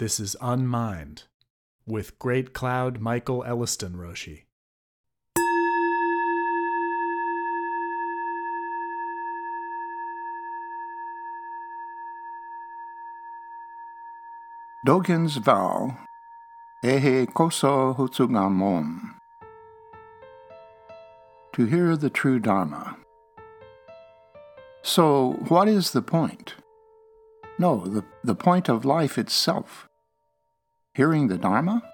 This is Unmind with Great Cloud Michael Elliston Roshi. Dogen's vow, Eihei Koso Hotsuganmon, to hear the true Dharma. So, what is the point? No, the, the point of life itself. Hearing the Dharma?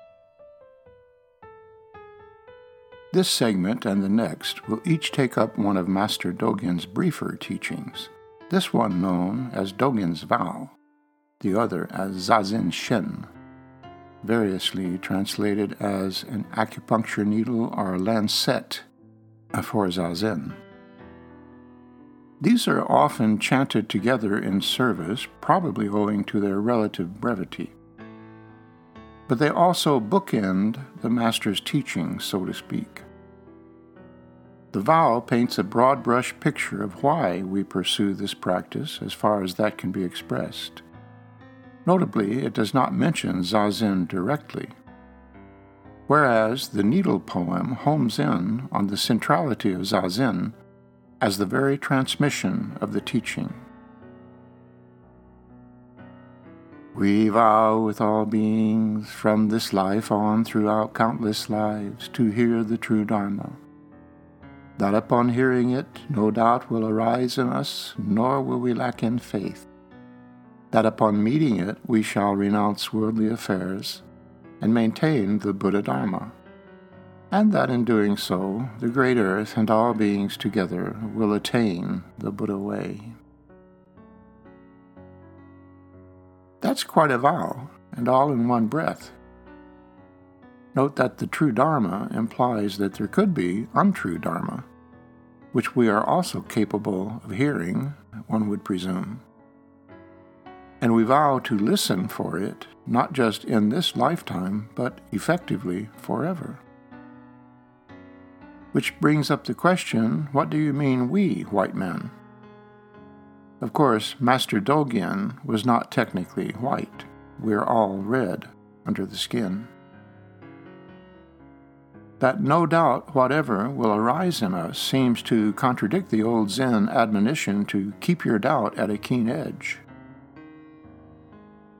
This segment and the next will each take up one of Master Dogen's briefer teachings, this one known as Dogen's Vow, the other as Zazenshin, variously translated as an acupuncture needle or lancet for Zazen. These are often chanted together in service, probably owing to their relative brevity. But they also bookend the Master's teaching, so to speak. The vow paints a broad brush picture of why we pursue this practice as far as that can be expressed. Notably, it does not mention Zazen directly, whereas the Needle poem homes in on the centrality of Zazen as the very transmission of the teaching. We vow with all beings from this life on throughout countless lives to hear the true Dharma. That upon hearing it, no doubt will arise in us, nor will we lack in faith. That upon meeting it, we shall renounce worldly affairs and maintain the Buddha Dharma and that in doing so, the great earth and all beings together will attain the Buddha way. That's quite a vow, and all in one breath. Note that the true Dharma implies that there could be untrue Dharma, which we are also capable of hearing, one would presume. And we vow to listen for it, not just in this lifetime, but effectively forever. Which brings up the question what do you mean, we, white men? Of course, Master Dogen was not technically white. We're all red under the skin. That no doubt whatever will arise in us seems to contradict the old Zen admonition to keep your doubt at a keen edge.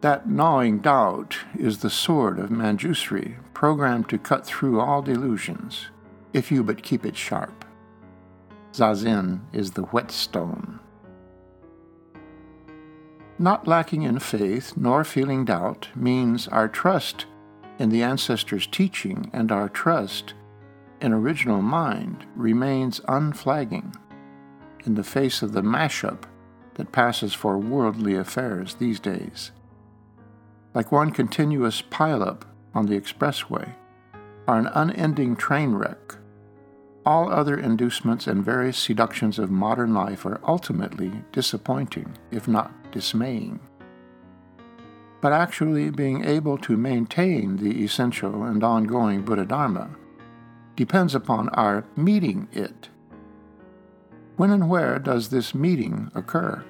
That gnawing doubt is the sword of Manjusri, programmed to cut through all delusions if you but keep it sharp. Zazen is the whetstone. Not lacking in faith nor feeling doubt means our trust in the ancestors' teaching and our trust in original mind remains unflagging in the face of the mashup that passes for worldly affairs these days. Like one continuous pileup on the expressway, or an unending train wreck all other inducements and various seductions of modern life are ultimately disappointing, if not dismaying. But actually being able to maintain the essential and ongoing Buddha Dharma depends upon our meeting it. When and where does this meeting occur?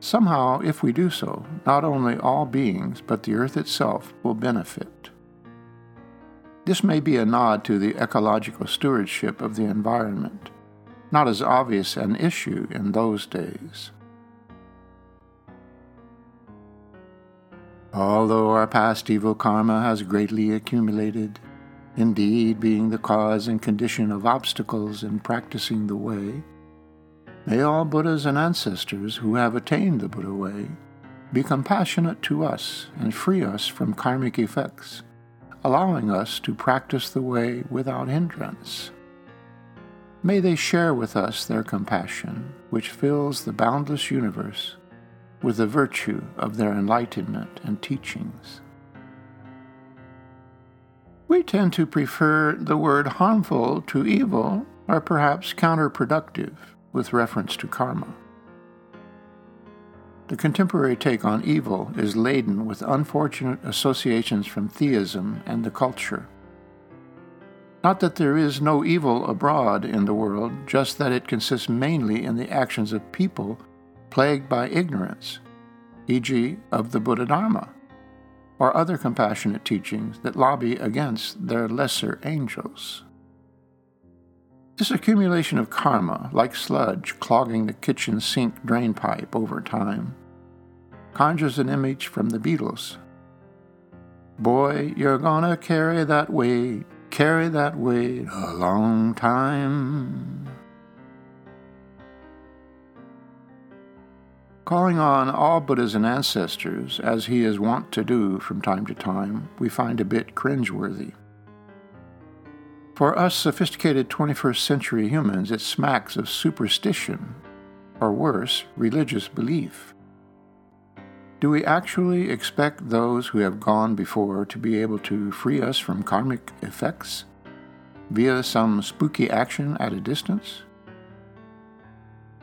Somehow, if we do so, not only all beings, but the earth itself will benefit. This may be a nod to the ecological stewardship of the environment, not as obvious an issue in those days. Although our past evil karma has greatly accumulated, indeed being the cause and condition of obstacles in practicing the way, may all Buddhas and ancestors who have attained the Buddha way be compassionate to us and free us from karmic effects allowing us to practice the way without hindrance. May they share with us their compassion, which fills the boundless universe with the virtue of their enlightenment and teachings. We tend to prefer the word harmful to evil, or perhaps counterproductive, with reference to karma. The contemporary take on evil is laden with unfortunate associations from theism and the culture. Not that there is no evil abroad in the world, just that it consists mainly in the actions of people plagued by ignorance, e.g., of the Buddha Dharma, or other compassionate teachings that lobby against their lesser angels. This accumulation of karma, like sludge clogging the kitchen sink drain pipe over time, conjures an image from the Beatles. Boy, you're gonna carry that weight, carry that weight a long time. Calling on all Buddhas and ancestors, as he is wont to do from time to time, we find a bit cringeworthy. For us sophisticated 21st century humans, it smacks of superstition, or worse, religious belief. Do we actually expect those who have gone before to be able to free us from karmic effects via some spooky action at a distance?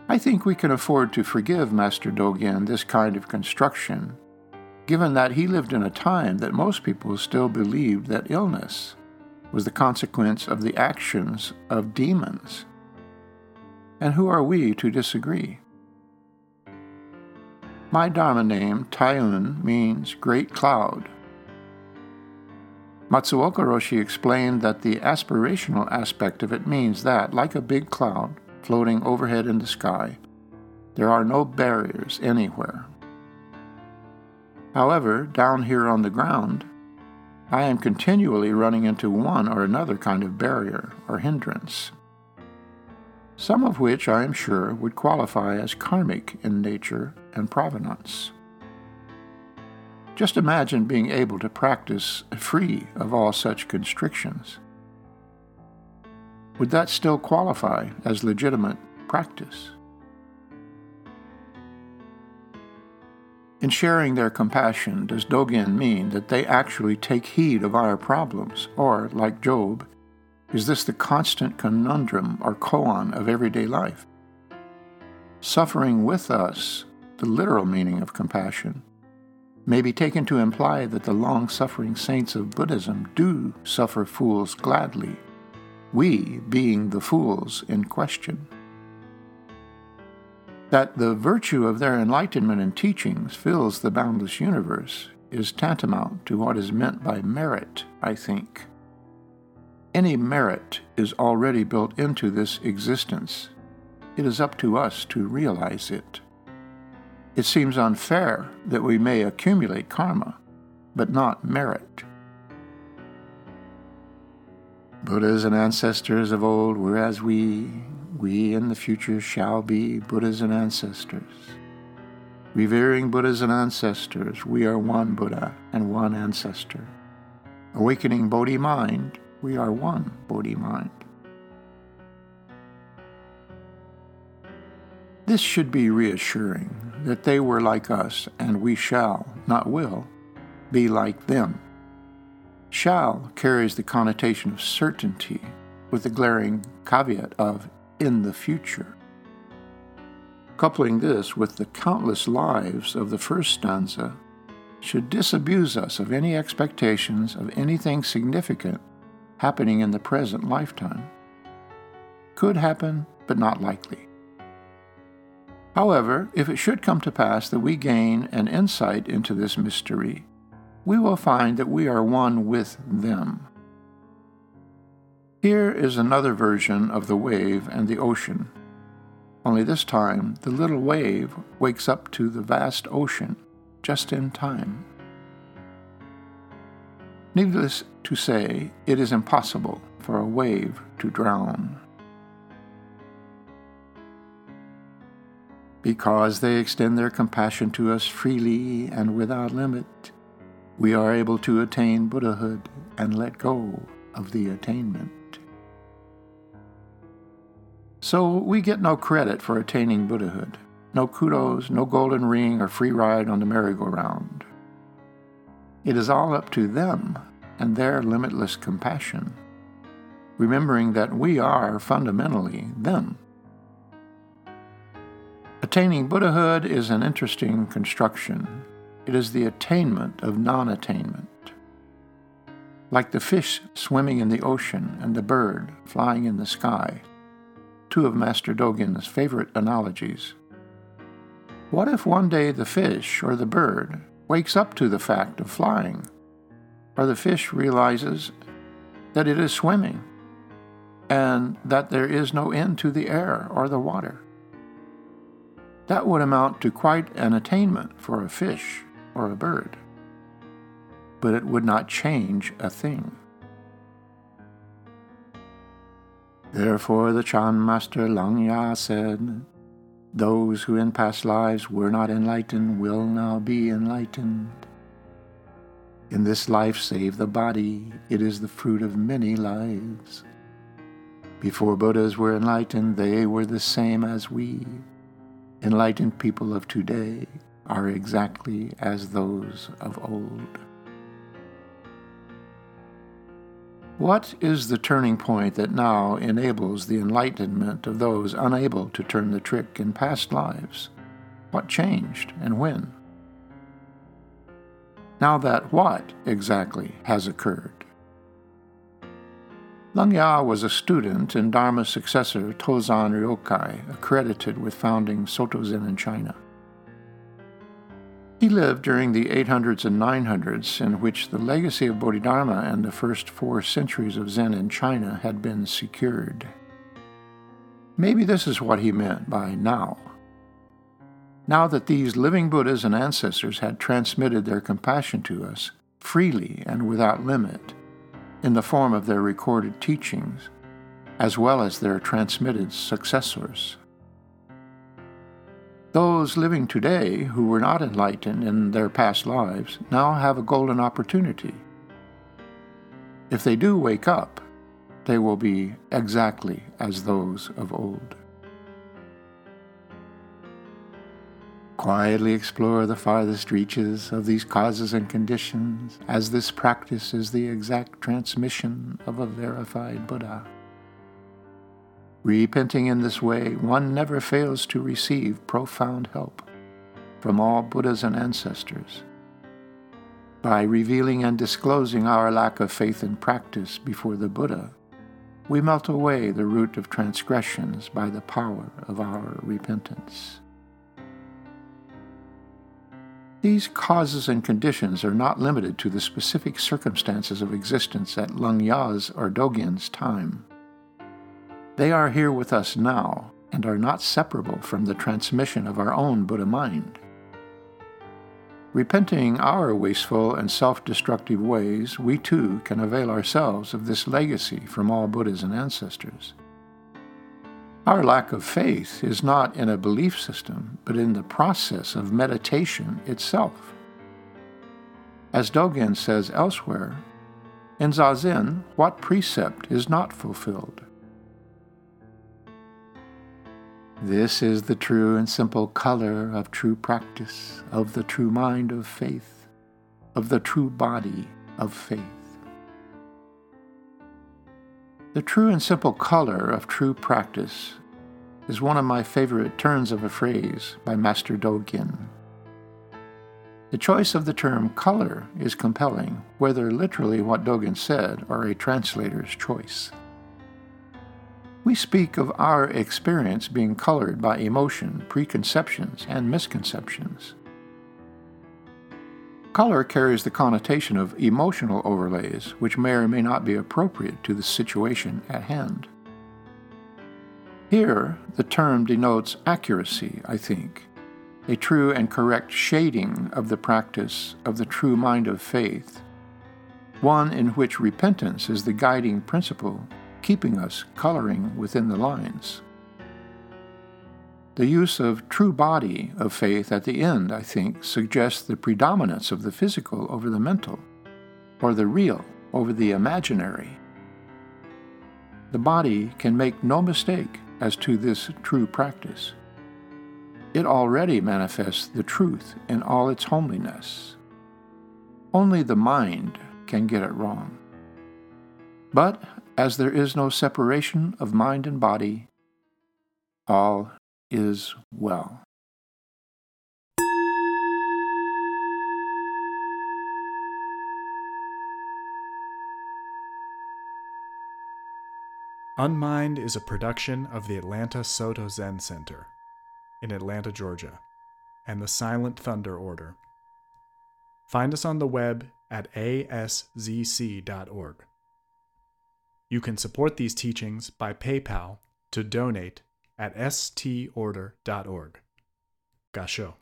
I think we can afford to forgive Master Dogen this kind of construction, given that he lived in a time that most people still believed that illness was the consequence of the actions of demons. And who are we to disagree? My Dharma name, Taiun, means great cloud. Matsuoka Roshi explained that the aspirational aspect of it means that, like a big cloud floating overhead in the sky, there are no barriers anywhere. However, down here on the ground, I am continually running into one or another kind of barrier or hindrance some of which I am sure would qualify as karmic in nature and provenance. Just imagine being able to practice free of all such constrictions. Would that still qualify as legitimate practice? In sharing their compassion, does Dogen mean that they actually take heed of our problems, or, like Job, is this the constant conundrum or koan of everyday life? Suffering with us, the literal meaning of compassion, may be taken to imply that the long suffering saints of Buddhism do suffer fools gladly, we being the fools in question. That the virtue of their enlightenment and teachings fills the boundless universe is tantamount to what is meant by merit, I think. Any merit is already built into this existence. It is up to us to realize it. It seems unfair that we may accumulate karma, but not merit. Buddhas and ancestors of old were as we, we in the future shall be Buddhas and ancestors. Revering Buddhas and ancestors, we are one Buddha and one ancestor. Awakening Bodhi mind, we are one Bodhi mind. This should be reassuring that they were like us, and we shall, not will, be like them. Shall carries the connotation of certainty with the glaring caveat of in the future. Coupling this with the countless lives of the first stanza should disabuse us of any expectations of anything significant happening in the present lifetime. Could happen, but not likely. However, if it should come to pass that we gain an insight into this mystery, we will find that we are one with them. Here is another version of the wave and the ocean. Only this time, the little wave wakes up to the vast ocean just in time. Needless to say, it is impossible for a wave to drown. Because they extend their compassion to us freely and without limit, we are able to attain Buddhahood and let go of the attainment. So we get no credit for attaining Buddhahood, no kudos, no golden ring, or free ride on the merry-go-round. It is all up to them and their limitless compassion, remembering that we are fundamentally them. Attaining Buddhahood is an interesting construction. It is the attainment of non attainment. Like the fish swimming in the ocean and the bird flying in the sky, two of Master Dogen's favorite analogies. What if one day the fish or the bird wakes up to the fact of flying, or the fish realizes that it is swimming and that there is no end to the air or the water? That would amount to quite an attainment for a fish or a bird, but it would not change a thing. Therefore, the Chan Master Langya said, Those who in past lives were not enlightened will now be enlightened. In this life, save the body, it is the fruit of many lives. Before Buddhas were enlightened, they were the same as we. Enlightened people of today are exactly as those of old. What is the turning point that now enables the enlightenment of those unable to turn the trick in past lives? What changed and when? Now that what exactly has occurred? Langya was a student and Dharma successor Tozan Ryokai, accredited with founding Soto Zen in China. He lived during the 800s and 900s, in which the legacy of Bodhidharma and the first four centuries of Zen in China had been secured. Maybe this is what he meant by now. Now that these living Buddhas and ancestors had transmitted their compassion to us freely and without limit, in the form of their recorded teachings, as well as their transmitted successors. Those living today who were not enlightened in their past lives now have a golden opportunity. If they do wake up, they will be exactly as those of old. Quietly explore the farthest reaches of these causes and conditions, as this practice is the exact transmission of a verified Buddha. Repenting in this way, one never fails to receive profound help from all Buddhas and ancestors. By revealing and disclosing our lack of faith and practice before the Buddha, we melt away the root of transgressions by the power of our repentance. These causes and conditions are not limited to the specific circumstances of existence at Lung Ya's or Dogen's time. They are here with us now and are not separable from the transmission of our own Buddha mind. Repenting our wasteful and self destructive ways, we too can avail ourselves of this legacy from all Buddhas and ancestors. Our lack of faith is not in a belief system, but in the process of meditation itself. As Dogen says elsewhere, in Zazen, what precept is not fulfilled? This is the true and simple color of true practice, of the true mind of faith, of the true body of faith. The true and simple color of true practice is one of my favorite turns of a phrase by Master Dogen. The choice of the term color is compelling, whether literally what Dogen said or a translator's choice we speak of our experience being colored by emotion, preconceptions, and misconceptions. Color carries the connotation of emotional overlays, which may or may not be appropriate to the situation at hand. Here, the term denotes accuracy, I think, a true and correct shading of the practice of the true mind of faith, one in which repentance is the guiding principle keeping us coloring within the lines. The use of true body of faith at the end, I think, suggests the predominance of the physical over the mental, or the real over the imaginary. The body can make no mistake as to this true practice. It already manifests the truth in all its homeliness. Only the mind can get it wrong. But as there is no separation of mind and body, all is well. Unmind is a production of the Atlanta Soto Zen Center in Atlanta, Georgia, and the Silent Thunder Order. Find us on the web at aszc.org. You can support these teachings by PayPal to donate at storder.org. Gasho.